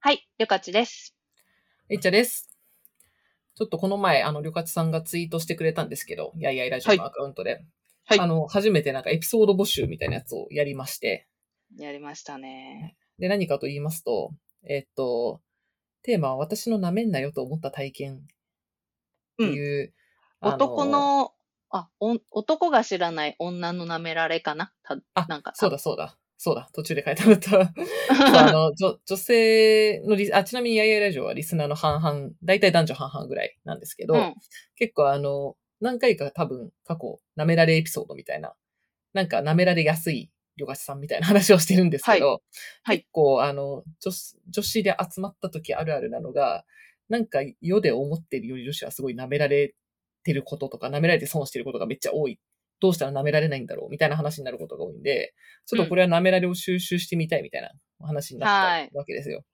はい、りょかちです。えっちゃです。ちょっとこの前、あの、りょかちさんがツイートしてくれたんですけど、やいやいラジオのアカウントで、はいあの、初めてなんかエピソード募集みたいなやつをやりまして、やりましたね。で、何かと言いますと、えっと、テーマは私の舐めんなよと思った体験っていう、あ男の、あおん、男が知らない女の舐められかな？たあ、なんか、そうだそうだ。そうだ、途中で書いてあった。あの、女女性のリあ、ちなみにやいやいラジオはリスナーの半々、大体男女半々ぐらいなんですけど、うん。結構あの、何回か多分過去、舐められエピソードみたいな、なんか舐められやすい旅館さんみたいな話をしてるんですけど、はい結構あの、女子、女子で集まった時あるあるなのが、なんか世で思ってるより女子はすごい舐められてることとか、舐められて損してることがめっちゃ多い。どうしたら舐められないんだろうみたいな話になることが多いんで、ちょっとこれは舐められを収集してみたいみたいな話になったわけですよ。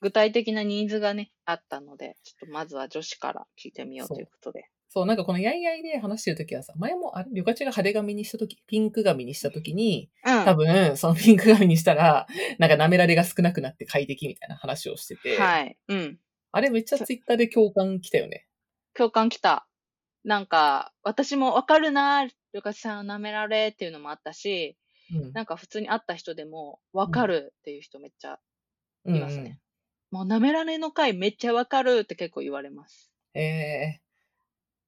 具体的なニーズがね、あったので、ちょっとまずは女子から聞いてみようということで。そう、なんかこのやいやいで話してるときはさ、前もあれ、旅館が派手髪にしたとき、ピンク髪にしたときに、うん。多分、そのピンク髪にしたら、なんか舐められが少なくなって快適みたいな話をしてて、はい。うん。あれめっちゃツイッターで共感来たよね。共感来た。なんか、私もわかるな、りょかちさん舐められっていうのもあったし、うん。なんか普通に会った人でも、わかるっていう人めっちゃうんいますね。もう舐められの回めっちゃわかるって結構言われます。ええ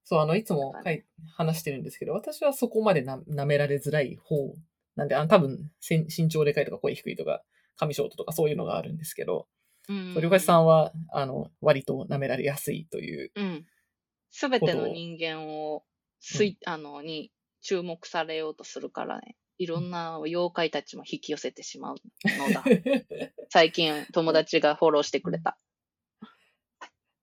そう、あの、いつもかい話してるんですけど、私はそこまでな舐められづらい方なんで、あの多分、身長でかいとか声低いとか、髪ショートとかそういうのがあるんですけど、うんそうりょかしさんは、あの、割と舐められやすいという。うん。すべての人間を、すい、あの、に注目されようとするからね。いろんな妖怪たちも引き寄せてしまうのだ。最近友達がフォローしてくれた。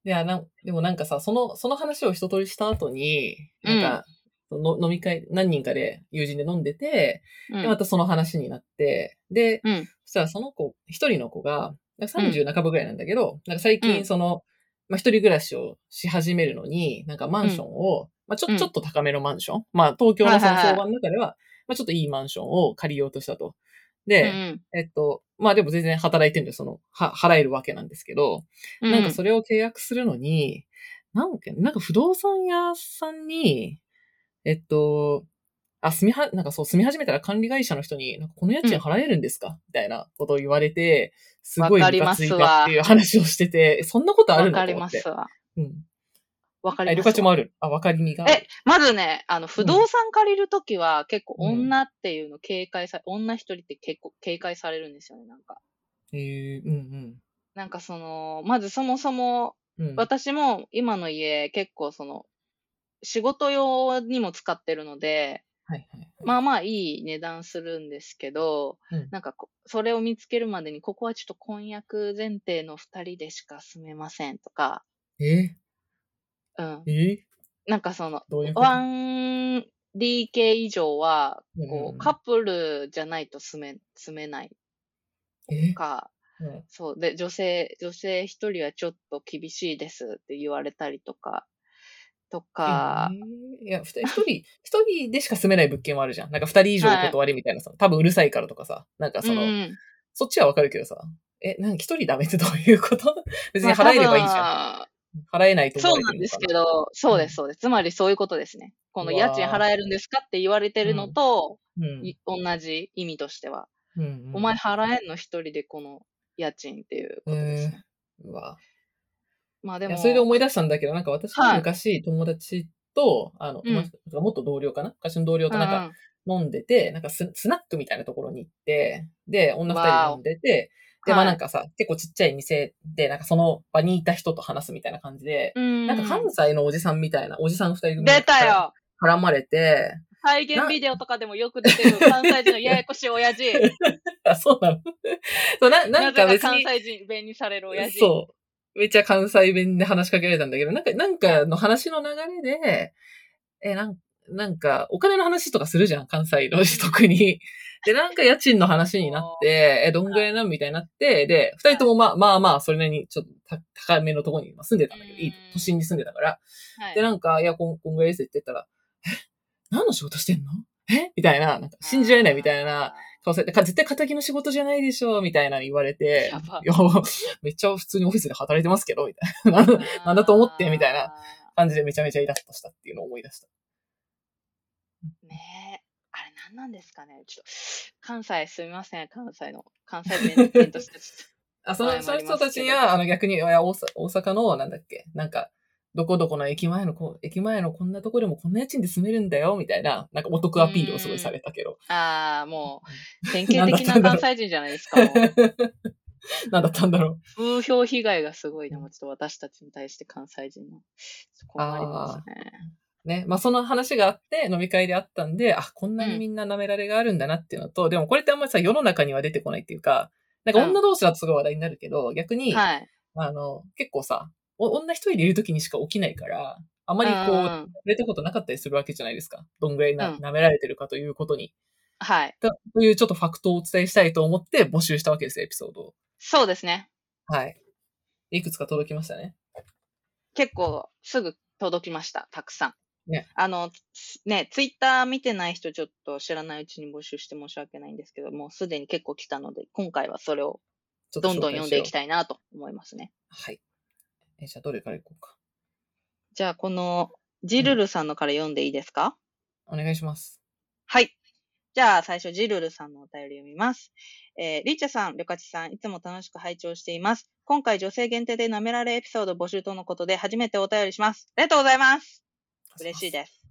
いや、なん、でもなんかさ、その、その話を一通りした後に、なんか、その飲み会、何人かで友人で飲んでて、うん。でまたその話になって、で、うん。そしたらその子、一人の子が、なんか30半ばぐらいなんだけど、なんか最うん近その、まあ、一人暮らしをし始めるのに、なんかマンションを、まあ、ちょ、うんちょっと高めのマンション、まあ、東京のその相場の中では、まあ、ちょっといいマンションを借りようとしたと。うで、んえっと、まあでも全然働いてるんで、その、は、払えるわけなんですけど、うん。なんかそれを契約するのに、なんか、なんか不動産屋さんに、えっと、あ、住みは、なんかそう、住み始めたら管理会社の人に、なんかこの家賃払えるんですか、みたいなことを言われて、すごいムカついたっていう話をしてて、えそんなことあるわの？と思ってかります。わ。うん。わかえ、りますわ。旅館もある。あ、わかりみが。え、まずね、あの、不動産借りるときは結構うん女っていうの警戒さ、女一人って結構警戒されるんですよね、なんか。えー、うんなんかその、まずそもそもうん。うん。私も今の家結構その、仕事用にも使ってるので、はいはい。まあまあいい値段するんですけど、うんなんかこそれを見つけるまでに、ここはちょっと婚約前提の二人でしか住めませんとか、え？うん。ー、え？なんかその、どういうこと 1DK 以上は、こうカップルじゃないと住め、住めない。え？か、うん。そう。で、女性、女性一人はちょっと厳しいですって言われたりとか、とか、えー？いや、一人、一人でしか住めない物件もあるじゃん。なんか二人以上お断りみたいなさ、多分うるさいからとかさ、なんかその、うんうん。そっちはわかるけどさ、え、なんか一人ダメってどういうこと？別に払えればいいじゃん。まあ払えないと思そうなんですけど、そうでうんす、そうです。つまりそういうことですね。この家賃払えるんですかって言われてるのと、同じ意味としては。うんうんお前払えんの一人でこの家賃っていうことですね。うわまあでも、それで思い出したんだけど、なんか私はい昔友達と、あの、うんもっと同僚かな？昔の同僚となんか飲んでて、なんかススナックみたいなところに行って、で、女二人で飲んでて、で、まあはいなんかさ、結構ちっちゃい店で、なんかその場にいた人と話すみたいな感じで、うん、なんか関西のおじさんみたいな、おじさん二人組出たよ絡まれて、再現ビデオとかでもよく出てる関西人のややこしい親父。あ、そうなの？そうな、ななんか別に、関西人弁にされる親父。そう。めっちゃ関西弁で話しかけられたんだけど、なんか、なんかの話の流れで、え、なんなんか、お金の話とかするじゃん、関西の人特に。で、なんか家賃の話になって、え、どんぐらいなみたいになって、で、二人ともまあまあまあ、それなりにちょっとた高めのところにまあ住んでたんだけど、いい都心に住んでたから。はいで、なんか、いや、こんこんぐらいですって言ったら、え、何の仕事してんの？え？みたいな、なんか信じられないみたいな顔されて、か絶対仇の仕事じゃないでしょみたいなの言われて、やばいや、めっちゃ普通にオフィスで働いてますけどみたいな。なんだと思ってみたいな。感じでめちゃめちゃイラッとしたっていうのを思い出した。ねえ。あれ何なんですかねちょっと、関西すみません、関西の、関西弁弁として あ、その、謝その人たちには、あの逆に、いや大阪の、なんだっけ、なんか、どこどこの駅前のこ、駅前のこんなとこでもこんな家賃で住めるんだよ、みたいな、なんかお得アピールをすごいされたけど。と。ああ、もう、典型的な関西人じゃないですか。なんだったんだろ風評被害がすごいな、もうちょっと私たちに対して関西人の。そこもありますね。う。ね。まあ、その話があって、飲み会であったんで、あ、こんなにみんな舐められがあるんだなっていうのと、でもこれってあんまりさ、世の中には出てこないっていうか、なんかうん女同士だとすごい話題になるけど、逆に、はい。あの、結構さ、お女一人でいる時にしか起きないから、あまりこう、うん触れたことなかったりするわけじゃないですか。どんぐらいな、うん舐められてるかということに。はい。だというちょっとファクトをお伝えしたいと思って募集したわけですよ、エピソードを。そうですね。はい。いくつか届きましたね。結構すぐ届きました。たくさん。ねあの、つね、ツイッター見てない人ちょっと知らないうちに募集して申し訳ないんですけど、もうすでに結構来たので、今回はそれをどんどん読んでいきい。たいなと思いますね。はい。えじゃあ、どれからいこうか。じゃあ、この、ジルルさんのから読んでいいですか、お願いします。はい。じゃあ、最初、ジルルさんのお便り読みます。えーリッチャさん、リョカチさん、いつも楽しく拝聴しています。今回、女性限定で舐められエピソード募集とのことで、初めてお便りします。ありがとうございます。嬉しいです。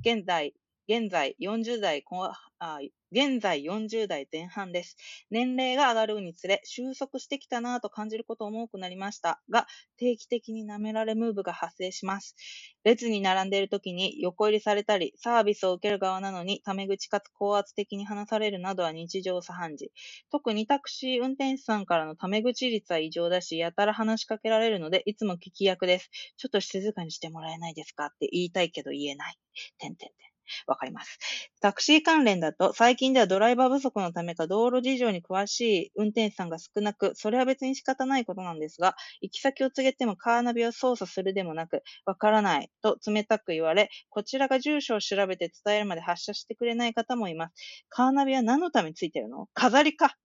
現在、現在40代後あ、現在40代前半です。年齢が上がるにつれ、収束してきたなぁと感じることも多くなりましたが、定期的に舐められムーブが発生します。列に並んでいる時に横入りされたり、サービスを受ける側なのに、タメ口かつ高圧的に話されるなどは日常茶飯事。特にタクシー運転手さんからのタメ口率は異常だし、やたら話しかけられるので、いつも聞き役です。ちょっと静かにしてもらえないですか？って言いたいけど言えない。てんてんてん。わかります。タクシー関連だと、最近ではドライバー不足のためか道路事情に詳しい運転手さんが少なく、それは別に仕方ないことなんですが、行き先を告げてもカーナビを操作するでもなく、わからないと冷たく言われ、こちらが住所を調べて伝えるまで発車してくれない方もいます。カーナビは何のためについてるの？飾りか。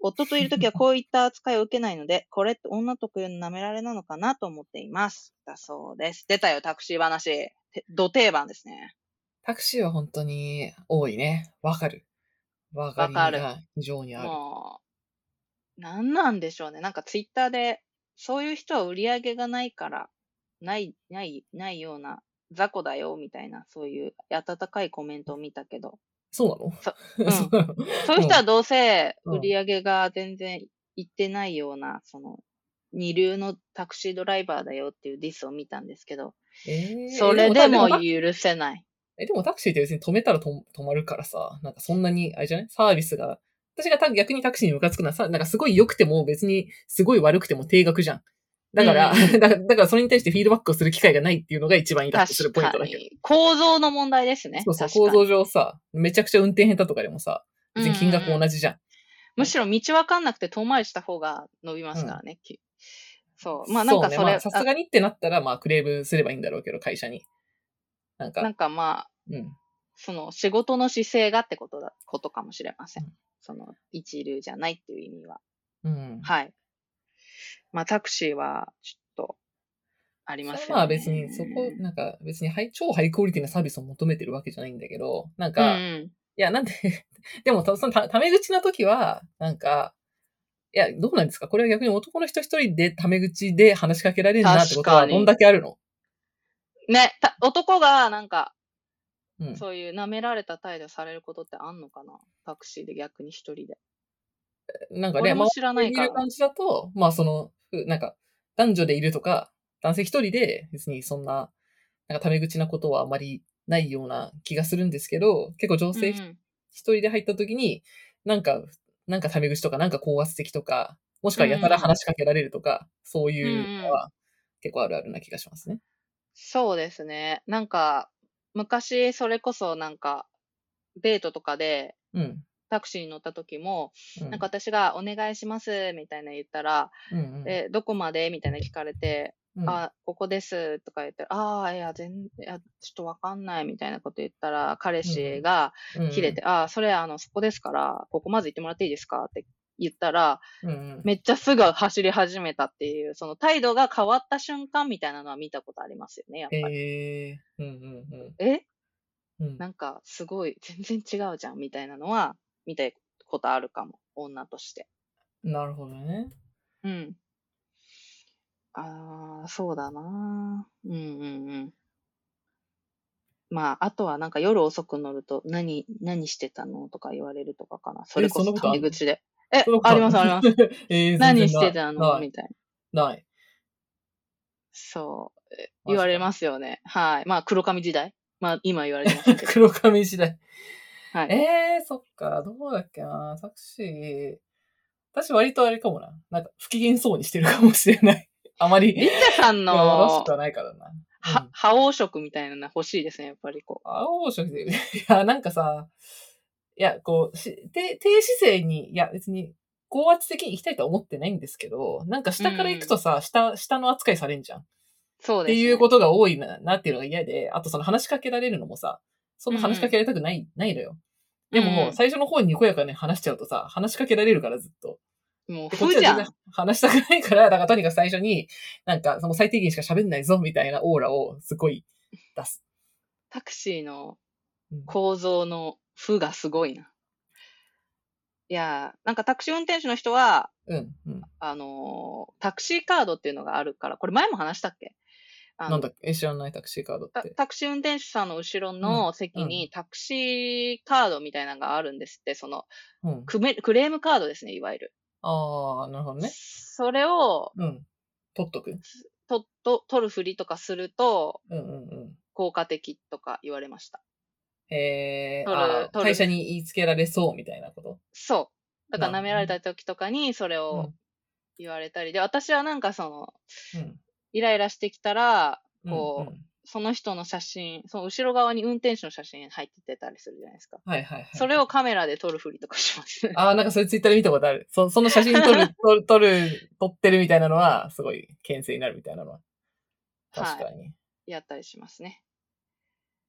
夫といるときはこういった扱いを受けないので、これって女特有の舐められなのかなと思っています。だそうです。出たよ、タクシー話。ど定番ですね。タクシーは本当に多いね。わかる。わかるが非常にある。もう、なんなんでしょうね。なんかツイッターで、そういう人は売り上げがないから、ない、ない、ないような雑魚だよ、みたいな、そういう温かいコメントを見たけど、そうなの？うんそうなのそういう人はどうせうん売り上げが全然いってないような、その、二流のタクシードライバーだよっていうディスを見たんですけど、えーそれでもえ許せない。え、でもタクシーって別に止めたらと止まるからさ、なんかそんなに、あれじゃない？サービスが、私がた逆にタクシーにムカつくのはさ、なんかすごい良くても別にすごい悪くても定額じゃん。だから、うん だから、だからそれに対してフィードバックをする機会がないっていうのが一番イラッとするポイントだけど。に。構造の問題ですね。そうそう、構造上さ、めちゃくちゃ運転下手とかでもさ、別に金額うんうん同じじゃん。むしろ道わかんなくて遠回りした方が伸びますからね。きそう。まあなんかそれ、さすがにってなったら、まあクレームすればいいんだろうけど、会社に。なんか、あなんかまあ、うん。その仕事の姿勢がってことだ、ことかもしれません。うんその一流じゃないっていう意味は。うん。はい。まあタクシーはちょっとありますよね。まあ別に、そこ、なんか別にハイ超ハイクオリティなサービスを求めてるわけじゃないんだけど、なんうんか、いうん。や、なんで、でも、そのた、ため口な時は、なんか、いや、どうなんですか？これは逆に男の人一人でタメ口で話しかけられるなってことはどんだけあるの？ね、た男がなんか、うん。そういう舐められた態度されることってあんのかな？タクシーで逆に一人で。なんかね、まあ、知らないから見る感じだと、まあその、ふなんか、男女でいるとか、男性一人で別にそんな、なんかタメ口なことはあまりないような気がするんですけど、結構女性うんうん一人で入った時に、なんか、なんかタメ口とか、なんか高圧的とか、もしくはやたら話しかけられるとか、そういうのは結構あるあるな気がしますね。そうですね。なんか、昔、それこそなんか、デートとかで、うん。タクシーに乗った時も、うん、なんか私がお願いしますみたいな言ったら、うんうん、え、どこまでみたいな聞かれて、うん、あ、ここですとか言ったら、ああ、いや、全然、いや、ちょっとわかんないみたいなこと言ったら、彼氏がうん。切れて、、ああ、それあの、そこですから、ここまず行ってもらっていいですかって言ったら、うんうん、めっちゃすぐ走り始めたっていう、その態度が変わった瞬間みたいなのは見たことありますよね、やっぱり。へえー、うんうんえうん。うんなんか、すごい、全然違うじゃん、みたいなのは、見たことあるかも、女として。なるほどね。うん。ああ、そうだな。うんうんうん。まあ、あとはなんか夜遅く乗ると、何、何してたの？とか言われるとかかな。それこそタメ口で。えありますあります。えー、何してたの？みたいな。ない。そう。言われますよね。はい。まあ、黒髪時代？まあ、今言われてますけど。黒髪時代。はい。えー、そっか、どうだっけな、タクシー。私割とあれかもな。なんか不機嫌そうにしてるかもしれない。あまり、リッチャさんよろしはないからな。は、覇王色みたいなの欲しいですね、やっぱりこ青色で、いや、なんかさ、いや、こう、し低低姿勢に、いや、別に、高圧的に行きたいとは思ってないんですけど、なんか下から行くとさ、下、下の扱いされんじゃん。う。そうです、ね。っていうことが多いな、なっていうのが嫌で、あとその話しかけられるのもさ、そんな話しかけられたくない、ないのよ。でも、うん最初の方ににこやかに話しちゃうとさ、話しかけられるからずっと。もう、でこっちは。話したくないから、だからとにかく最初に、なんかその最低限しか喋んないぞ、みたいなオーラをすごい出す。タクシーのうん構造の負がすごいな。いやー、なんかタクシー運転手の人は、うん、うん。あのータクシーカードっていうのがあるから、これ前も話したっけ？なんだっけ？え、知らないタクシーカードって。タタクシー運転手さんの後ろの席うんにタクシーカードみたいなのがあるんですって、そのうん。クメクレームカードですね、いわゆる。ああ、なるほどね。それをうん。取っとく？とと取るふりとかするとうんうんうん。効果的とか言われました。えー、会社に言いつけられそうみたいなこと？そう。だから舐められた時とかにそれうをん。言われたりで、私はなんかその、うん。イライラしてきたら、うんこう、うんその人の写真、その後ろ側に運転手の写真入ってたりするじゃないですか。はいはいはい。それをカメラで撮るふりとかします。ああ、なんかそれツイッターで見たことある。そその写真撮る、撮る、撮る、撮ってるみたいなのは、すごい牽制になるみたいなのは。確かに。やったりしますね。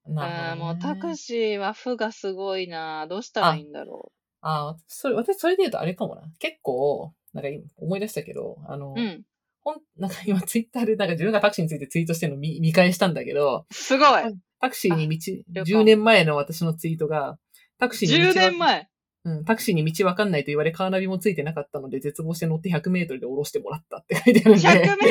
なるほど、ね。もうタクシーは負がすごいなどうしたらいいんだろああ、それ、私それで言うとあれかもな。結構、なんか今思い出したけど、あの、う。うん。ほん、なんか今ツイッターでなんか自分がタクシーについてツイートしてるの見見返したんだけど、すごいタクシーに道、旅行10年前の私のツイートが、タクシーに道 !10 わ年前うん、タクシーに道わかんないと言われ、カーナビもついてなかったので、絶望して乗って100メートルで降ろしてもらったって書いてあるんで。100メートル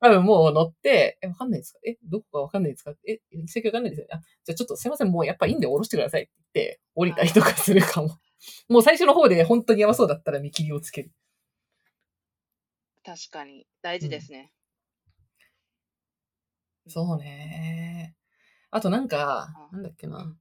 多分もう乗って、え、わかんないですか？え、どこかわかんないですか？え、行き先わかんないですよね。あ、じゃあちょっとすいません、もうやっぱいいんで降ろしてくださいって言って、降りたりとかするかも。もう最初の方で本当にやばそうだったら見切りをつける。確かに。大事ですね。そうね。あとなんかあ、なんだっけな。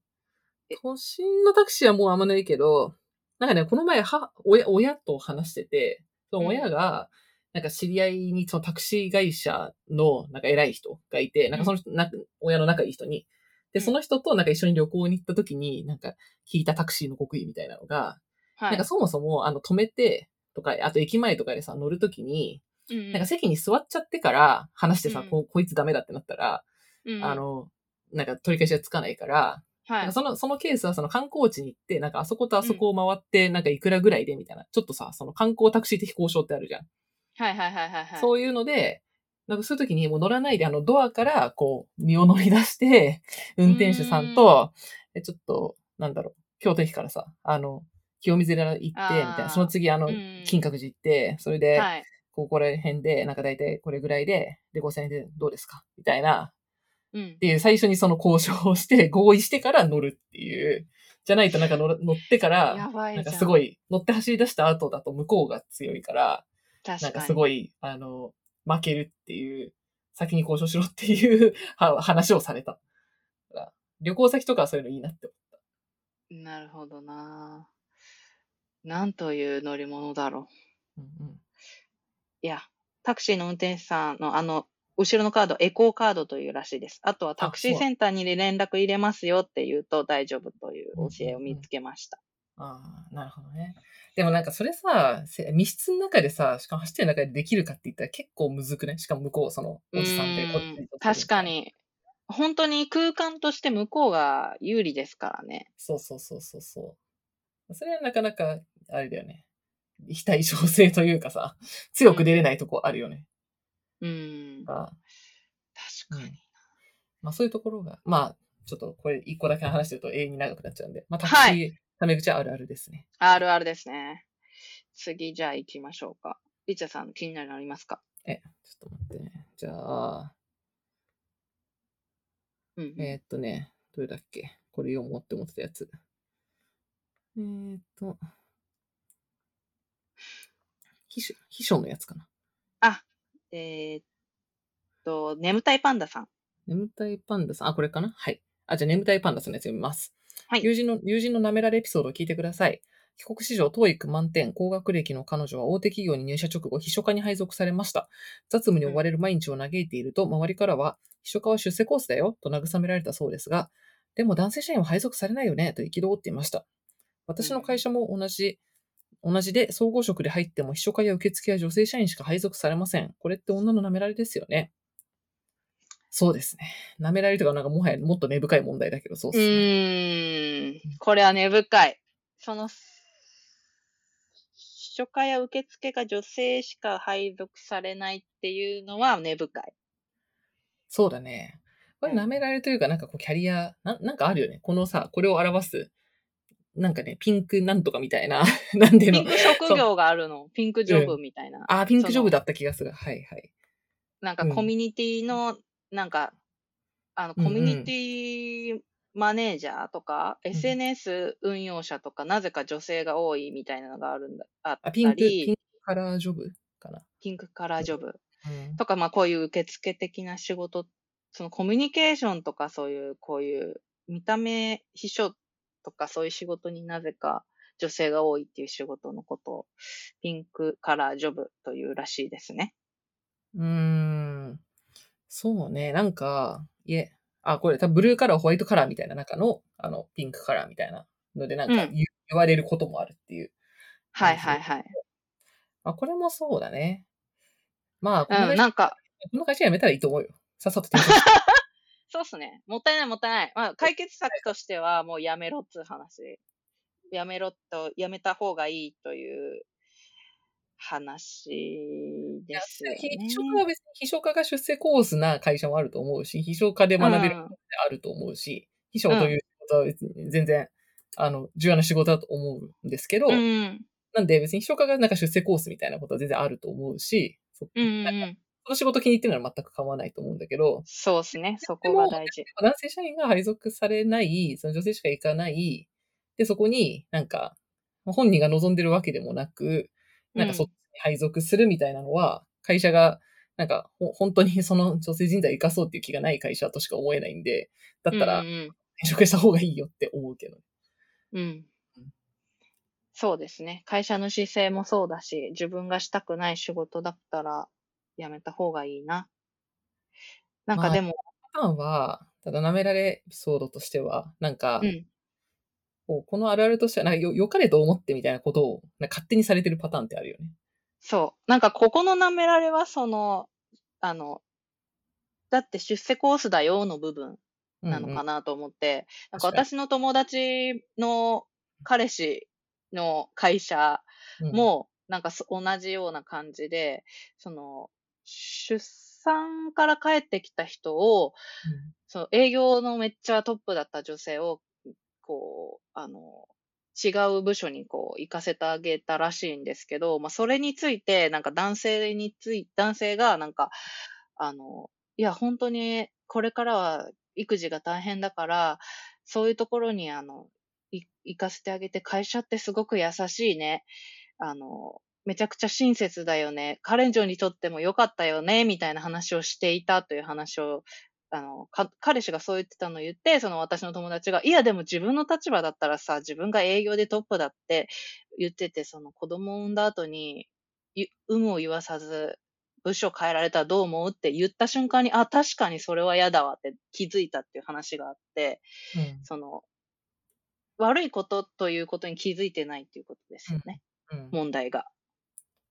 都心のタクシーはもうあんまないけど、なんかね、この前、は、親、親と話してて、その親が、なんか知り合いにそのタクシー会社のなんか偉い人がいて、なんかその人、な親の仲いい人に。で、うん。その人となんか一緒に旅行に行った時に、なんか聞いたタクシーの極意みたいなのが、はい。なんか。そもそもあの止めて、とか、あと駅前とかでさ、乗るときに、なんか席に座っちゃってから話してさ、うん。ここいつダメだってなったら、うん。うんあの、なんか取り返しがつかないから、はい。その、そのケースはその観光地に行って、なんかあそことあそこを回って、なんかいくらぐらいでみたいな、ちょっとさ、その観光タクシー的交渉ってあるじゃん。はいはいはいはいはい。そういうので、なんかそういう時にもう乗らないで、あのドアからこう身を乗り出して、運転手さんと、えちょっと、なんだろう、京都駅からさ、あの、清水寺行って、みたいな。その次、あのうん、金閣寺行って、それで、はい。ここら辺で、なんか大体これぐらいで、で、5000円でどうですか？みたいな、うんっ。ていう、最初にその交渉をして、合意してから乗るっていう。じゃないとなんか乗ってから。なんかすごい、乗って走り出した後だと向こうが強いから。なんかすごい、あの、負けるっていう、先に交渉しろっていうは話をされた。旅行先とかはそういうのいいなって思っなるほどななんという乗り物だろう。た。うんうんいや、タクシーの運転手さんのあの、後ろのカード、エコーカードというらしいです。あとはタクシーセンターに連絡入れますよって言うと大丈夫という教えを見つけました。ああ、なるほどね。でもなんかそれさ、せ密室の中でさ、しかも走ってる中でできるかって言ったら結構むずくね。しかも向こう、その、おじさんでこっち確か。に。本当に空間として向こうが有利ですからね。そうそうそうそうそう。それはなかなか、あれだよね。非対称性というかさ、強く出れないとこあるよね。うん。あ確かに。まあそういうところが、まあ、ちょっとこれ一個だけ話してると永遠に長くなっちゃうんで、まあタクシー、タメ口あるあるですね。あるあるですね。次、じゃあ行きましょうか。リチャさん、気になるのありますか？え、ちょっと待ってね。じゃあ、うんうん。えーっとね、どれだっけ？これ読もうって思ってたやつ。えーっと、秘書、秘書のやつかな。あ、えーっと、眠たいパンダさん。眠たいパンダさん、あ、これかな？はい。あ、じゃあ眠たいパンダさんのやつ読みます。はい友人の、友人の舐められエピソードを聞いてください。帰国子女、TOEIC 満点、高学歴の彼女は大手企業に入社直後、秘書課に配属されました。雑務に追われる毎日を嘆いていると、周りからは、秘書課は出世コースだよ、と慰められたそうですが、でも男性社員は配属されないよね、と憤っていました。私の会社も同じ、同じで、総合職で入っても秘書課や受付は女性社員しか配属されません。これって女の舐められですよね。そうですね。舐められとか、なんかもはやもっと根深い問題だけど、そううですね。ーん。これは根深い。その、秘書課や受付が女性しか配属されないっていうのは根深い。そうだね。これうん舐められというか、なんかこうキャリア、ななんかあるよね。このさ、これを表す、なんかね、ピンクなんとかみたいな、なんでのピン。ク職業があるの？ピンクジョブみたいな。あ、ピンクジョブだった気がする。はいはい。なんかうんコミュニティの、なんか、あの、うんうんコミュニティマネージャーとか、ん SNS 運用者とか、なぜか女性が多いみたいなのがあるんだ、あったあ、ピンク、ピンり、クカラージョブかな。ピンクカラージョブうんとか、まあこういう受付的な仕事、そのコミュニケーションとかそういう、こういう見た目秘書とかそういう仕事になぜか女性が多いっていう仕事のことを、ピンクカラージョブというらしいですね。うーん。そうね。なんか、いえ、あ、これ多分ブルーカラー、ホワイトカラーみたいな中の、あの、ピンクカラーみたいなので、なんかうん言,、言われることもあるっていう。はいはいはい。まあ、これもそうだね。まあ、このうん、会社なんか、この会社辞めたらいいと思うよ。さっさと。そうっすね。もったいないもったいない。まあ、解決策としては、もうやめろっつう話。やめろと、やめた方がいいという話ですよね。秘書課は別に秘書課が出世コースな会社もあると思うし、秘書課で学べることってあると思うし、秘書という仕事は別に全然、あの、重要な仕事だと思うんですけど、うんうん。なんで別に秘書課がなんか出世コースみたいなことは全然あると思うし、そうんうんの仕事気に入ってるのは全く構わないと思うんだけど、そうですね。そこが大事。男性社員が配属されない、その女性しか行かない、で、そこになんか、本人が望んでるわけでもなく、なんかそっちに配属するみたいなのは、会社が、なんか、ほ本当にその女性人材を生かそうっていう気がない会社としか思えないんで、だったら転職した方がいいよって思うけど。うん、うん。そうですね。会社の姿勢もそうだし、自分がしたくない仕事だったら、やめた方がいいな。なんかでも、パターンは、ただ舐められエピソードとしては、なんか、うん。このあるあるとしては、なんかよ、良かれと思ってみたいなことを、なんか勝手にされてるパターンってあるよね。そう。なんか、ここの舐められは、その、あの、だって出世コースだよの部分なのかなと思って、なんか確かに私の友達の彼氏の会社うんうん、も、なんかそ同じような感じで、その、出産から帰ってきた人を、その営業のめっちゃトップだった女性を、こう、あの、違う部署にこう行かせてあげたらしいんですけど、まあそれについて、なんか男性につい、男性がなんか、あの、いや本当にこれからは育児が大変だから、そういうところにあの、い行かせてあげて会社ってすごく優しいね。あの、めちゃくちゃ親切だよね。彼女にとっても良かったよね、みたいな話をしていたという話をあの、か、彼氏がそう言ってたのを言って、その私の友達が、いやでも自分の立場だったらさ、自分が営業でトップだって言ってて、その子供を産んだ後に、ゆ有無を言わさず、部署変えられたらどう思うって言った瞬間に、あ、確かにそれは嫌だわって気づいたっていう話があって、うんその、悪いことということに気づいてないっていうことですよね。うん。問題が。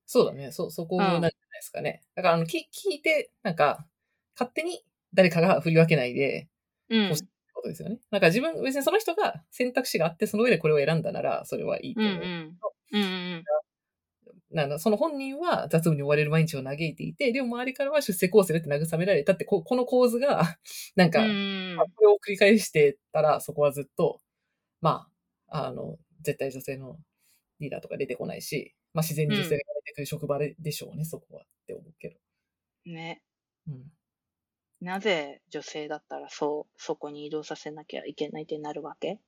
そうだね。そう、そこうんなんじゃないですかね。だから、あの、き聞いて、なんか、勝手に誰かが振り分けないで、うんこ。ことですよね。なんか自分、別にその人が選択肢があって、その上でこれを選んだなら、それはいいとうん思う。うん。うんうんなんだその本人は雑務に追われる毎日を嘆いていて、でも周りからは出世コースでって慰められたって、ここの構図が、なんか、うん。これを繰り返してたら、そこはずっと、まあ、あの、絶対女性のリーダーとか出てこないし、まあ自然に女性が職場ででしょうね、そこはって思うけど。ね。うん。なぜ女性だったらそう、そこに移動させなきゃいけないってなるわけ？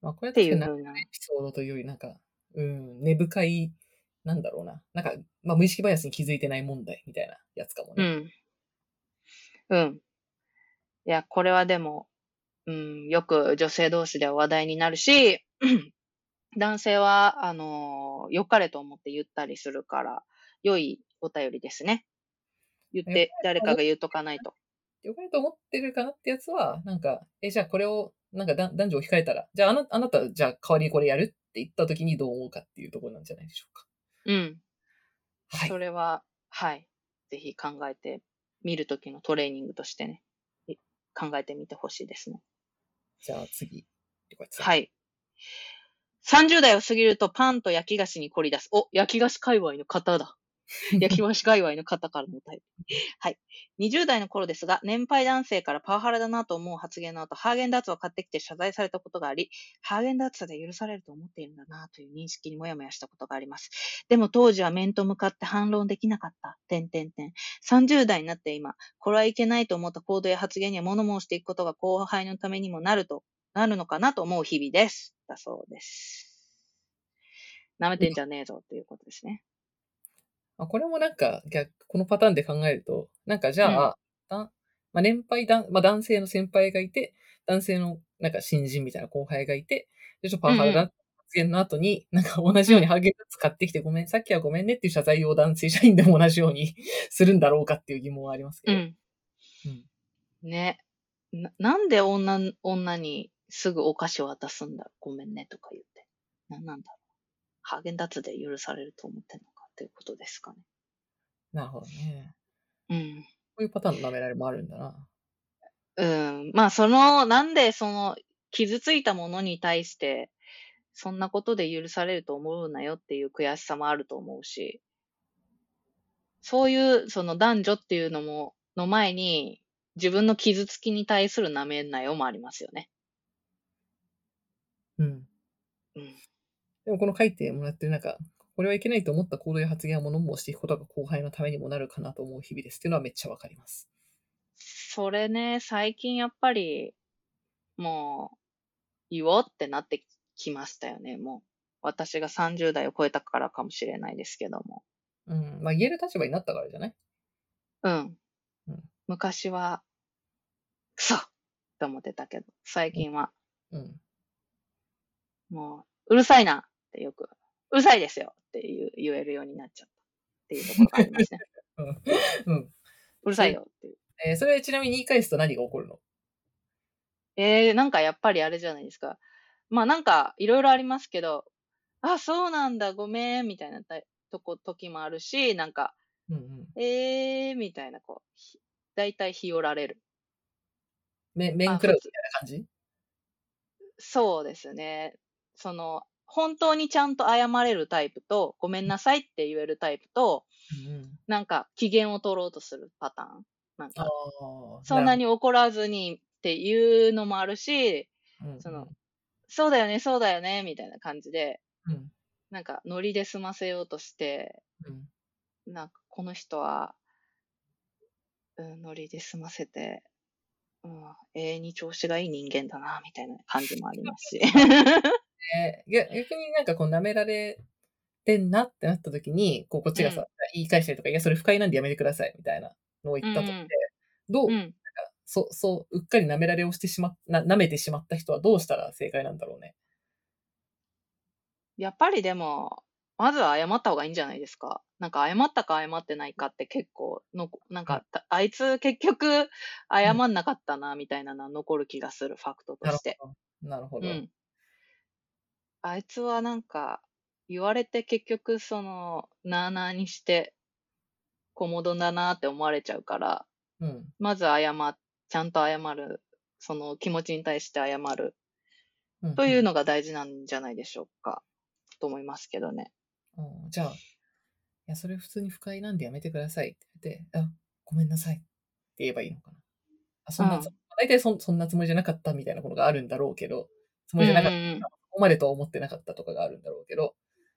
まあこれはっていう確かにふうな。エピソードというより、なんか、うん、根深い、なんだろうな。なんか、まあ無意識バイアスに気づいてない問題みたいなやつかもね。うん。うん。いや、これはでも、うん、よく女性同士では話題になるし、男性は、あの、良かれと思って言ったりするから、良いお便りですね。言って、誰かが言うとかないと。よかれと思ってるかなってやつは、なんか、え、じゃあこれを、なんかだ男女を置き換えたら、じゃああなあなた、じゃあ代わりにこれやるって言った時にどう思うかっていうところなんじゃないでしょうか。うん。はいそ。れは、はい。ぜひ考えて、見るときのトレーニングとしてね、い考えてみてほしいですね。じゃあ次。はい。30代を過ぎるとパンと焼き菓子に凝り出す。お、焼き菓子界隈の方だ。焼き菓子界隈の方からのタイプ。はい。20代の頃ですが、年配男性からパワハラだなと思う発言の後、ハーゲンダッツを買ってきて謝罪されたことがあり、ハーゲンダッツで許されると思っているんだなという認識にもやもやしたことがあります。でも当時は面と向かって反論できなかった。点点点。30代になって今、これはいけないと思った行動や発言には物申していくことが後輩のためにもなると、なるのかなと思う日々です。だそうです。舐めてんじゃねえぞということですね。まあ、これもなんか逆、このパターンで考えると、なんかじゃあ、だまあ、年配だ、まあ、男性の先輩がいて、男性のなんか新人みたいな後輩がいて、で、ちょっとパワハラだ発言の後に、なんか同じようにハーゲンダッツ買ってきてごめん、さっきはごめんねっていう謝罪を男性社員でも同じように するんだろうかっていう疑問はありますけど。うん。ね。な、なんで女、女にすぐお菓子を渡すんだごめんねとか言って。なんなんだろう。ハーゲンダッツで許されると思ってんのかっていうことですかね。なるほどね。うん。こういうパターンの舐められもあるんだな。うん。まあ、その、なんでその、傷ついたものに対して、そんなことで許されると思うなよっていう悔しさもあると思うし、そういう、その男女っていうのも、の前に、自分の傷つきに対する舐めんなよもありますよね。うん。うん。でもこの書いてもらってるなんか、これはいけないと思った行動や発言を物申していくことが後輩のためにもなるかなと思う日々ですっていうのはめっちゃわかります。それね、最近やっぱり、もう、言おうってなってきましたよね、もう。私が30代を超えたからかもしれないですけども。うん。まあ言える立場になったからじゃない？うん。うん昔は、クソって思ってたけど、最近は、うん。もう、うるさいなってよく、うるさいですよって言えるようになっちゃったっていうところがありますね。うん。うるさいよっていう。えーそれちなみに言い返すと何が起こるの？えー、なんかやっぱりあれじゃないですか。まあなんかいろいろありますけど、あ、そうなんだ、ごめん、みたいなたとこ、時もあるし、なんか、うんうん。えー、みたいな、こうひ、だいたい日和られる。め面食らうみたいな感じ？そうですね。その、本当にちゃんと謝れるタイプと、ごめんなさいって言えるタイプと、うんうん。なんか機嫌を取ろうとするパターン。なんあか、あ。そんなに怒らずにっていうのもあるし、なるほど、そのそうだよね、そうだよね、みたいな感じで、うん。なんかノリで済ませようとして、うん。なんかこの人は、うん、ノリで済ませて、うん、永遠に調子がいい人間だな、みたいな感じもありますし。えー、逆逆になんかこう舐められてんなってなった時に、こうこっちがさ、うん言い返したりとか、いや、それ不快なんでやめてくださいみたいなのを言ったとして、うんどう、うん。そ、そう、うっかり舐められをしてしまっ、な、舐めてしまった人はどうしたら正解なんだろうね。やっぱりでも、まずは謝った方がいいんじゃないですか。なんか謝ったか謝ってないかって結構の、なんか、たあいつ結局謝んなかったな、みたいなのは残る気がする、ファクトとなるして。ほど。なるほど。うん。あいつはなんか、言われて結局その、なーなーにして、コモドだなーって思われちゃうから、うん。まず謝っ、ちゃんと謝る。その気持ちに対して謝る。うんというのが大事なんじゃないでしょうか。と思いますけどね。うんじゃあ、いや、それ普通に不快なんでやめてくださいって言って、あ、ごめんなさいって言えばいいのかな。あ、そんなつ、うん大体そそんなつもりじゃなかったみたいなことがあるんだろうけど、つもりじゃなかった、うこまでとは思ってなかったとかがあるんだろうけど、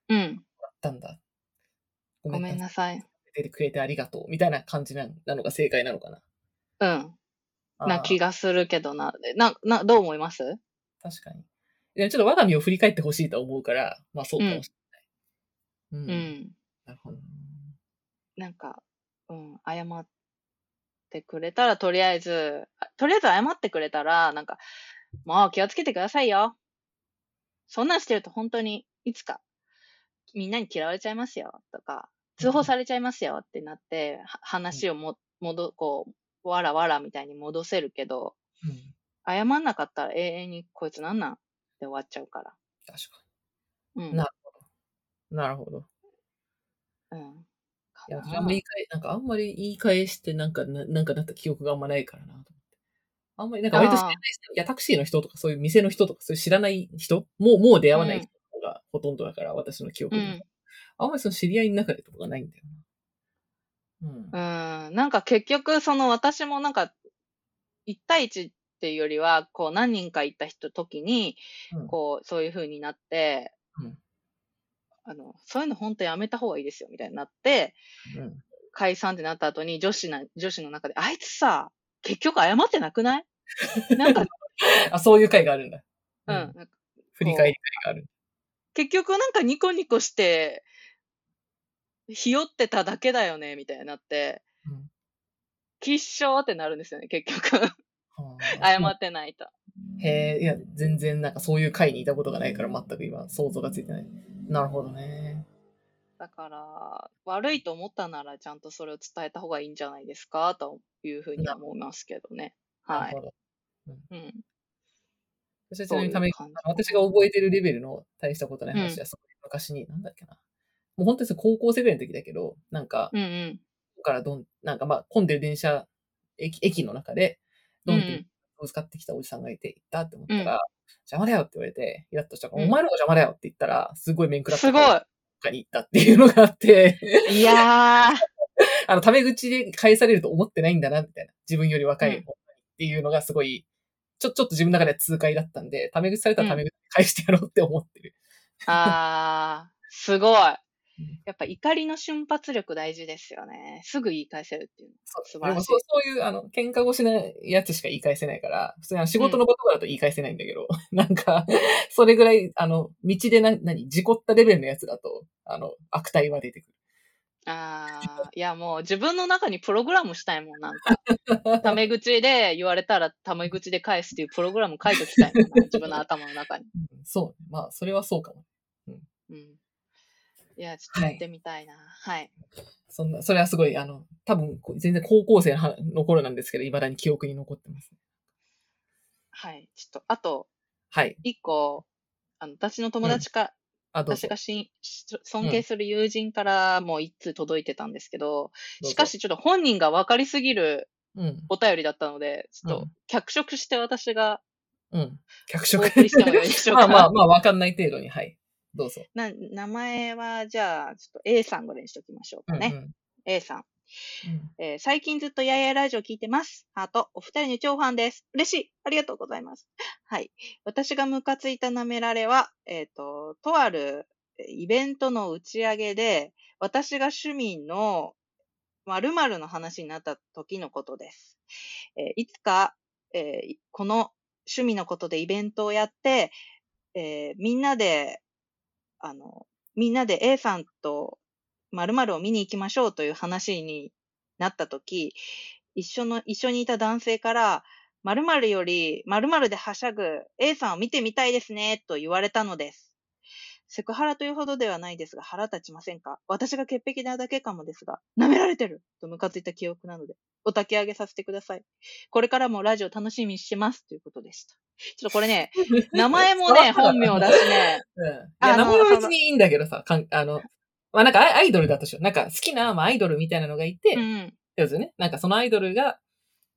うんうん。あったんだ。ごごめんなさい。出てくれてありがとうみたいな感じななのが正解なのかな。うん。な気がするけどな。な、な、どう思います？確かに。ちょっと我が身を振り返ってほしいと思うから、まあそうかもしれない。うん。うん。なるほどな。なんか、うん、謝ってくれたら、とりあえず、あとりあえず謝ってくれたら、なんか、もう気をつけてくださいよ。そんなんしてると本当に、いつか、みんなに嫌われちゃいますよ、とか、通報されちゃいますよってなって、は話をも、戻、こう、わらわらみたいに戻せるけど、うん。謝んなかったら永遠にこいつなんなんって終わっちゃうから。確かうん。に。なるほど。なるほど。うん。いや、あんまり言い返、なんかあんまり言い返してなんかな、なんかなった記憶があんまないからな。あんまりなんか割と知らない人、いや、タクシーの人とかそういう店の人とかそういう知らない人もう、もう出会わない人がほとんどだから、私の記憶に、うん。あんまりその知り合いの中でとかがないんだよな。うん。うん、なんか結局、その私もなんか、1対1っていうよりは、こう何人かいた人時に、うん。こう、そういう風になって、うん。あの、そういうの本当やめた方がいいですよ、みたいになって、うん。解散ってなった後に女子な、女子の中で、あいつさ、結局謝ってなくない？なんか、あ、そういう回があるんだ。うん、うんなんか振り返り会がある。結局なんかニコニコして、ひよってただけだよね、みたいになって、うんきっしょーってなるんですよね、結局。は謝あってないと。へえ、いや、全然なんかそういう会にいたことがないから全く今想像がついてない。なるほどね。だから、悪いと思ったならちゃんとそれを伝えた方がいいんじゃないですかというふうには思いますけどね。はい。うん。私はちなみにため私が覚えてるレベルの大したことない話は、すごい昔に、なんだっけな。もう本当に高校生ぐらいの時だけど、なんか、うんうん。からどん、なんかまあ混んでる電車、駅駅の中で、どんってぶつかってきたおじさんがいて、行ったって思ったら、うん。邪魔だよって言われて、イラッとしたから、うん。お前の方が邪魔だよって言ったら、すごい面食らったすごい。他に行ったっていうのがあって、いやー、あの、タメ口で返されると思ってないんだな、みたいな。自分より若いうん女にっていうのがすごい、ちょ、ちょっと自分の中では痛快だったんで、タメ口されたらタメ口返してやろうって思ってる。あー、すごいうん。やっぱ怒りの瞬発力大事ですよね。すぐ言い返せるっていうの。そう素晴らしいでもそうそういう、あの、喧嘩越しなやつしか言い返せないから、普通にあの仕事の言葉だと言い返せないんだけど、なんか、それぐらい、あの、道でな、何、事故ったレベルのやつだと、あの、悪態は出てくる。あー、いやもう自分の中にプログラムしたいもん、なんか。タメ口で言われたらタメ口で返すっていうプログラム書いときたいもんな、自分の頭の中に。うんそう。まあ、それはそうかも。うん。いや、ちょっとやってみたいな。はい。そんな、それはすごい、あの、多分、全然高校生の頃なんですけど、未だに記憶に残ってます。はい。ちょっと、あと、はい。一個、あの、私の友達か。私がしし尊敬する友人からも一通届いてたんですけど、しかしちょっと本人が分かりすぎるお便りだったので、ちょっとうん脚色して私がうん。うん。脚お色。送りしてもよいでしょうか？まあまあまあ、わかんない程度に、はい。どうぞ。な名前は、じゃあ、ちょっと A さんぐらいにしときましょうかね。うんうん A さん。うんえー最近ずっとややラジオ聞いてます。ハート、お二人に超ファンです。嬉しい。ありがとうございます。はい。私がムカついた舐められは、えっ、と、とあるイベントの打ち上げで、私が趣味の〇〇の話になった時のことです。えーいつか、えーこの趣味のことでイベントをやって、えーみんなで、あの、みんなで A さんと〇〇を見に行きましょうという話になったとき、一緒の、一緒にいた男性から、〇〇より〇〇ではしゃぐ A さんを見てみたいですね、と言われたのです。セクハラというほどではないですが腹立ちませんか？私が潔癖なだけかもですが、舐められてるとムカついた記憶なので、お焚き上げさせてください。これからもラジオ楽しみにしてますということでした。ちょっとこれね、名前もね、本名だしね。うん。名前は別にいいんだけどさ、かんあの、まあなんかアイドルだとしよう。なんか好きな、まあ、アイドルみたいなのがいて、うん。要するにね、なんかそのアイドルが、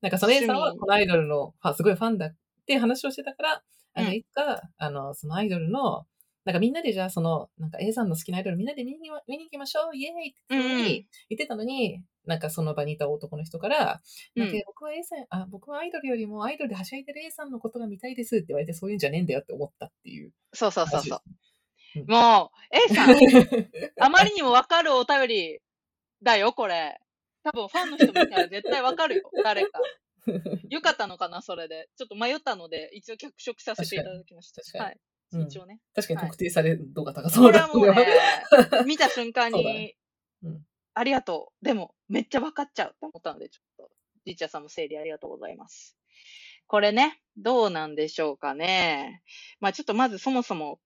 なんかその A さんはこのアイドルのすごいファンだって話をしてたから、あの、うん。いつか、あの、そのアイドルの、なんかみんなでじゃあその、なんか A さんの好きなアイドルみんなで見に見に行きましょうイエーイって言ってたのに、なんかその場にいた男の人から、うん。なんか僕は A さん、あ、僕はアイドルよりもアイドルではしゃいでる A さんのことが見たいですって言われて、そういうんじゃねえんだよって思ったっていう。そうそうそう話そう。うん。もう、A さん。あまりにもわかるお便りだよ、これ。多分ファンの人見たら絶対わかるよ、誰か。よかったのかな、それで。ちょっと迷ったので、一応脚色させていただきました。確かにはい。うん一応ね。確かに特定される度が高そこうだれはもうね見た瞬間に ねうん、ありがとう。でも、めっちゃわかっちゃうって思ったので、ちょっと、リッチャーさんも整理ありがとうございます。これね、どうなんでしょうかね。まあちょっとまずそもそも、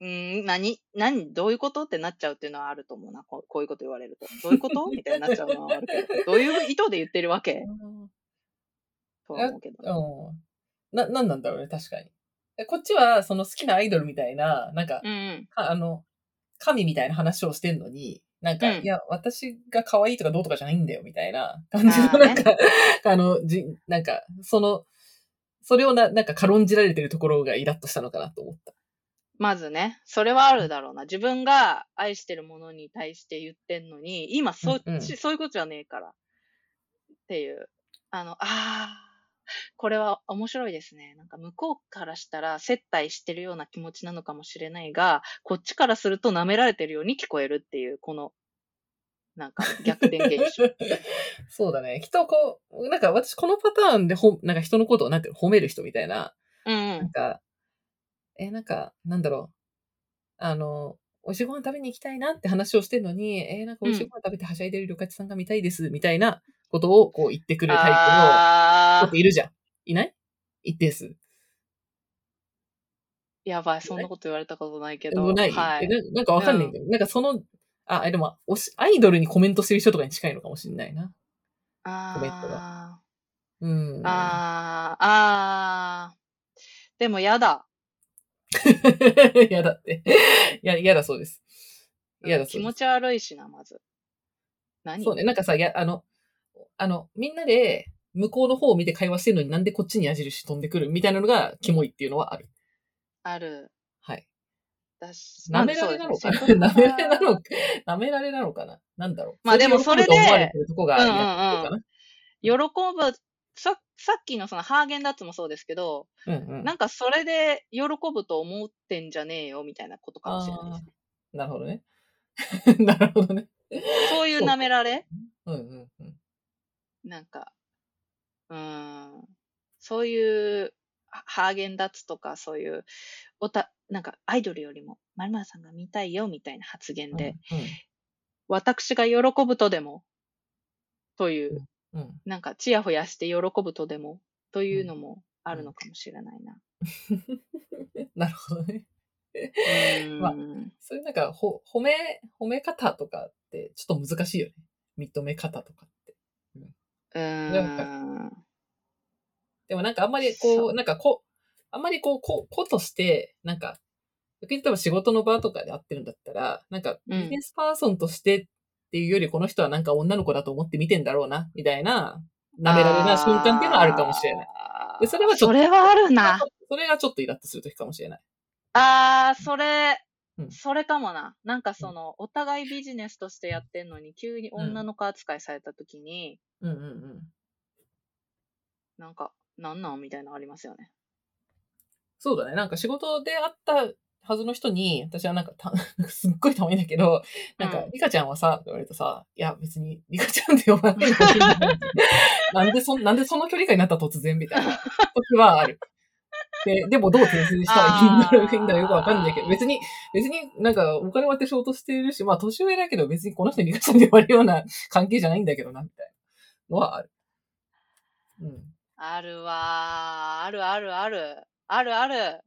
うーん、何、何、どういうこと？ってなっちゃうっていうのはあると思うな。こうこういうこと言われると。どういうこと？みたいになっちゃうのはあるけど。どういう意図で言ってるわけ？とは思うけど。うん。な、なんなんだろうね、確かに。えこっちは、その好きなアイドルみたいな、なんか、うんあの、神みたいな話をしてんのに、なんか、うんいや、私が可愛いとかどうとかじゃないんだよ、みたいな感じの、なんか、あの、じ、なんか、その、それをな、なんか軽んじられてるところがイラッとしたのかなと思った。まずね、それはあるだろうな。自分が愛してるものに対して言ってんのに、今そっち、うんうんそういうことじゃねえから。っていう。あの、ああ、これは面白いですね。なんか向こうからしたら接待してるような気持ちなのかもしれないが、こっちからすると舐められてるように聞こえるっていう、この、なんか逆転現象。そうだね。きっとこう、なんか私このパターンでほ、なんか人のことをなんていうの褒める人みたいな、うんうん。なんか、え、なんか、なんだろう。あの、おいしいご飯食べに行きたいなって話をしてるのに、えーなんかおいしいご飯食べてはしゃいでる旅客さんが見たいです、みたいなことをこう言ってくるタイプのあ人っているじゃん。いない？一定数。ー、やばい、そんなこと言われたことないけど。ない、はい。えななんかわかんないんだよ。なんかその、あ、えでも、おし、アイドルにコメントしてる人とかに近いのかもしれないな。コメントあうん。ー、あー、あー。でもやだ。やだって。や、やだそうです。やだそうです。気持ち悪いしな、まず。何？そうね。なんかさ、や、あの、あの、みんなで、向こうの方を見て会話してるのになんでこっちに矢印飛んでくるみたいなのがキモいっていうのはある。ある。はい。だし、舐められなのか？な 舐められなのか？舐められなのかな？なんだろう？まあでもそれで喜ぶと思われてるとこが嫌ってことかな？喜ぶ、さ、さっきのそのハーゲンダッツもそうですけど、うんうん。なんかそれで喜ぶと思ってんじゃねえよ、みたいなことかもしれないですね。なるほどね。なるほどね。そういう舐められ？うんうんうん。なんか、うーん、そういう、ハハーゲンダッツとか、そういう、おた、なんか、アイドルよりも、まるまるさんが見たいよ、みたいな発言で、私が喜ぶとでも、という、うん。うん。なんか、ちやほやして喜ぶとでも、というのもあるのかもしれないな。なるほどね。まあそういうなんか、ほ、褒め、褒め方とかってちょっと難しいよね。認め方とかって。うーん。でもなんかあんまりこう、なんかこう、あんまりこう、こ、子として、なんか、逆に例えば仕事の場とかで会ってるんだったら、なんかうんビジネスパーソンとしてっていうより、この人はなんか女の子だと思って見てんだろうな、みたいな、舐められな瞬間っていうのはあるかもしれない。でそれはちょっとそれはあるな。それがちょっとイラッとするときかもしれない。あー、それ、うんそれかもな。なんかその、お互いビジネスとしてやってんのに、急に女の子扱いされたときに、うんうんうん。なんか、なんなん？みたいなのありますよね。そうだね。なんか仕事で会ったはずの人に、私はなんかた、すっごいたまにだけど、なんかう、んリカちゃんはさ、って言われるとさ、いや、別に、リカちゃんって呼ばない なんでそ、なんでその距離感になった突然みたいな時はある。で、でもどう訂正したらい？いんだろう、いいんだよくわかんないけど、別に、別になんかお金渡しようとしてるし、まあ年上だけど別にこの人にリカちゃんって呼ばれるような関係じゃないんだけどな、みたいなのはある。うん。あるわー。あるあるある。あるある。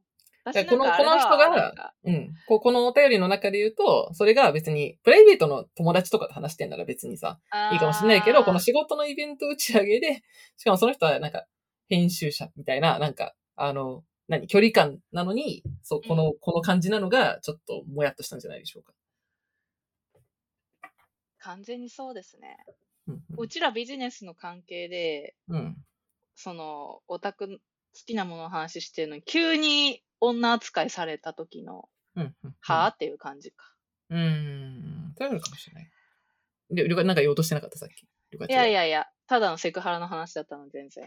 私じゃあこのこの人がうん。こうこのお便りの中で言うと、それが別に、プライベートの友達とかと話してんなら別にさ、いいかもしれないけど、この仕事のイベント打ち上げで、しかもその人はなんか、編集者みたいな、なんか、あの、何、距離感なのに、そう、この、この感じなのが、ちょっともやっとしたんじゃないでしょうか。完全にそうですね。うんうちらビジネスの関係で、うん。その、オタク好きなものの話してるのに、急に女扱いされた時の、うん。うん。はぁっていう感じか。うーん。それあるかもしれない。りょ、りょか、なん。か言おうとしてなかった、さっき。いやいや。やいや、ただのセクハラの話だったの、全然。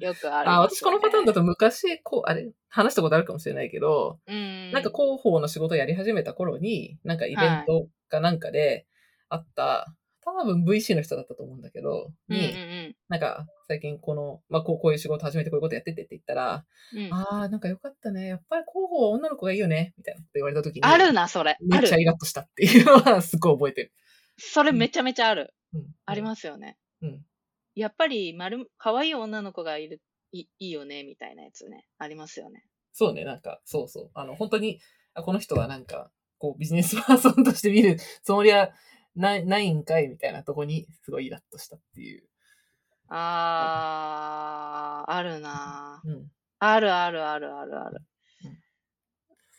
よくある、あ、私このパターンだと。と昔、こう、あれ、話したことあるかもしれないけど、うん。なん。か広報の仕事やり始めた頃に、なん。かイベントかなん。かであった、多分 VC の人だったと思うんだけど、うんうに、んなんか最近この、まあこうこういう仕事始めてこういうことやっててって言ったら、うん。うん、ああ、なんかよかったね。やっぱり広報は女の子がいいよね。みたいなこと言われた時に、あるな、それ。ある。めっちゃイラッとしたっていうのは すごい覚えてる。それめちゃめちゃある。うん、ありす。ますよね。うん。やっぱり、まる、可愛い女の子がいる、いいいよね、みたいなやつね。ありますよね。そうね、なんか、そうそう。あの、本当に、あこの人はなんか、こう、ビジネスパーソンとして見るつもりはない、ないんかいみたいなとこに、すごいイラッとしたっていう。あー、あるなうん。あるあるあるあるある。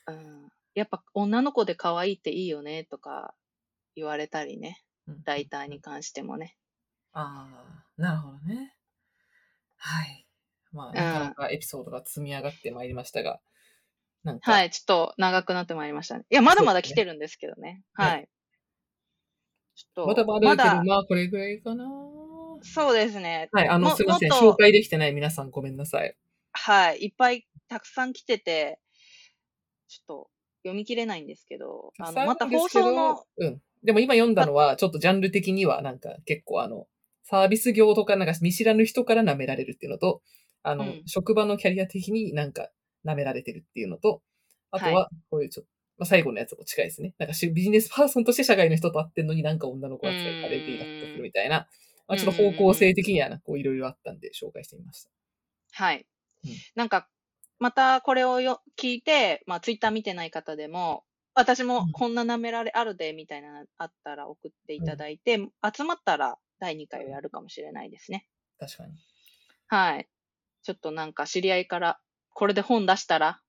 うん。やっぱ女の子で可愛いっていいよね、とか言われたりね。うんライターに関してもね。ああ、なるほどね。はい。まあ、なかなかエピソードが積み上がってまいりましたが、はい、ちょっと長くなってまいりましたね。いや、まだまだ来てるんですけどね。はいはい。ちょっと、まだまだだけど、ままあ、これぐらいかな。そうですね。はい、あの、もすいません。紹介できてない皆さんごめんなさい。はい。いっぱいたくさん来てて、ちょっと読み切れないんですけど、あの、また放送の、うん。でも今読んだのは、ちょっとジャンル的には、なんか結構あの、サービス業とかなんか見知らぬ人から舐められるっていうのと、あの、うん職場のキャリア的になんか舐められてるっていうのと、あとは、こういうちょっと、まあ、最後のやつも近いですね。なんかしビジネスパーソンとして社外の人と会ってんのになんか女の子扱いされてイラッとするみたいな、まあ、ちょっと方向性的にはな、こういろいろあったんで紹介してみました。はい。うんなんか、またこれをよ聞いて、まあ、ツイッター見てない方でも、私もこんな舐められあるで、みたいなのあったら送っていただいて、集まったら第2回をやるかもしれないですね。確かに。はい。ちょっとなんか知り合いから、これで本出したら、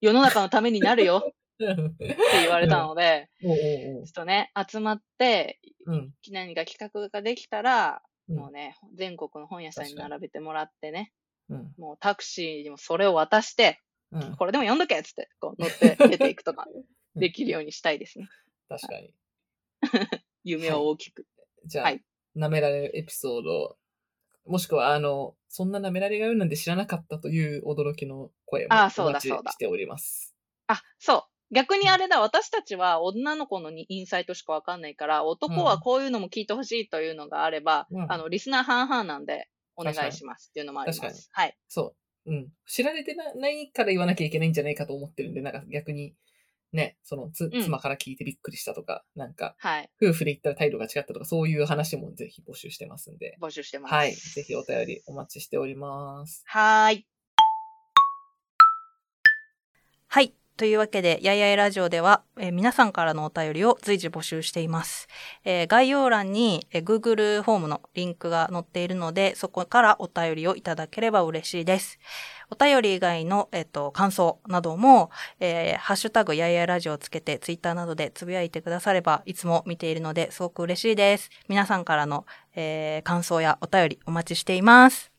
世の中のためになるよ って言われたので、ちょっとね、集まって、うん。何か企画ができたら、うんもうね、全国の本屋さんに並べてもらってね、うん。もうタクシーにもそれを渡して、うん。これでも読んどけっつって、こう乗って出ていくとか、できるようにしたいですね。確かに。夢を大きく。じゃあ、はい舐められるエピソード、もしくは、あの、そんな舐められがあるなんて知らなかったという驚きの声もあお待ちそうだそうだしております。あ、そう。逆にあれだ、私たちは女の子のにインサイトしかわかんないから、男はこういうのも聞いてほしいというのがあれば、うんあの、リスナー半々なんで、お願いしますっていうのもありま確かにす。はい。そう。うん。知られてなないから言わなきゃいけないんじゃないかと思ってるんで、なんか逆に、ね、そのつ、うん妻から聞いてびっくりしたとか、なんか、はい。夫婦で言ったら態度が違ったとか、そういう話もぜひ募集してますんで、募集してます。はい。ぜひお便りお待ちしております。はーい。はい。というわけで、やいやいラジオでは、えー皆さんからのお便りを随時募集しています。えー概要欄に、えー Google フォームのリンクが載っているので、そこからお便りをいただければ嬉しいです。お便り以外の、えっ、と、感想なども、えーハッシュタグやいやいラジオをつけて、ツイッターなどでつぶやいてくだされば、いつも見ているので、すごく嬉しいです。皆さんからの、えー感想やお便りお待ちしています。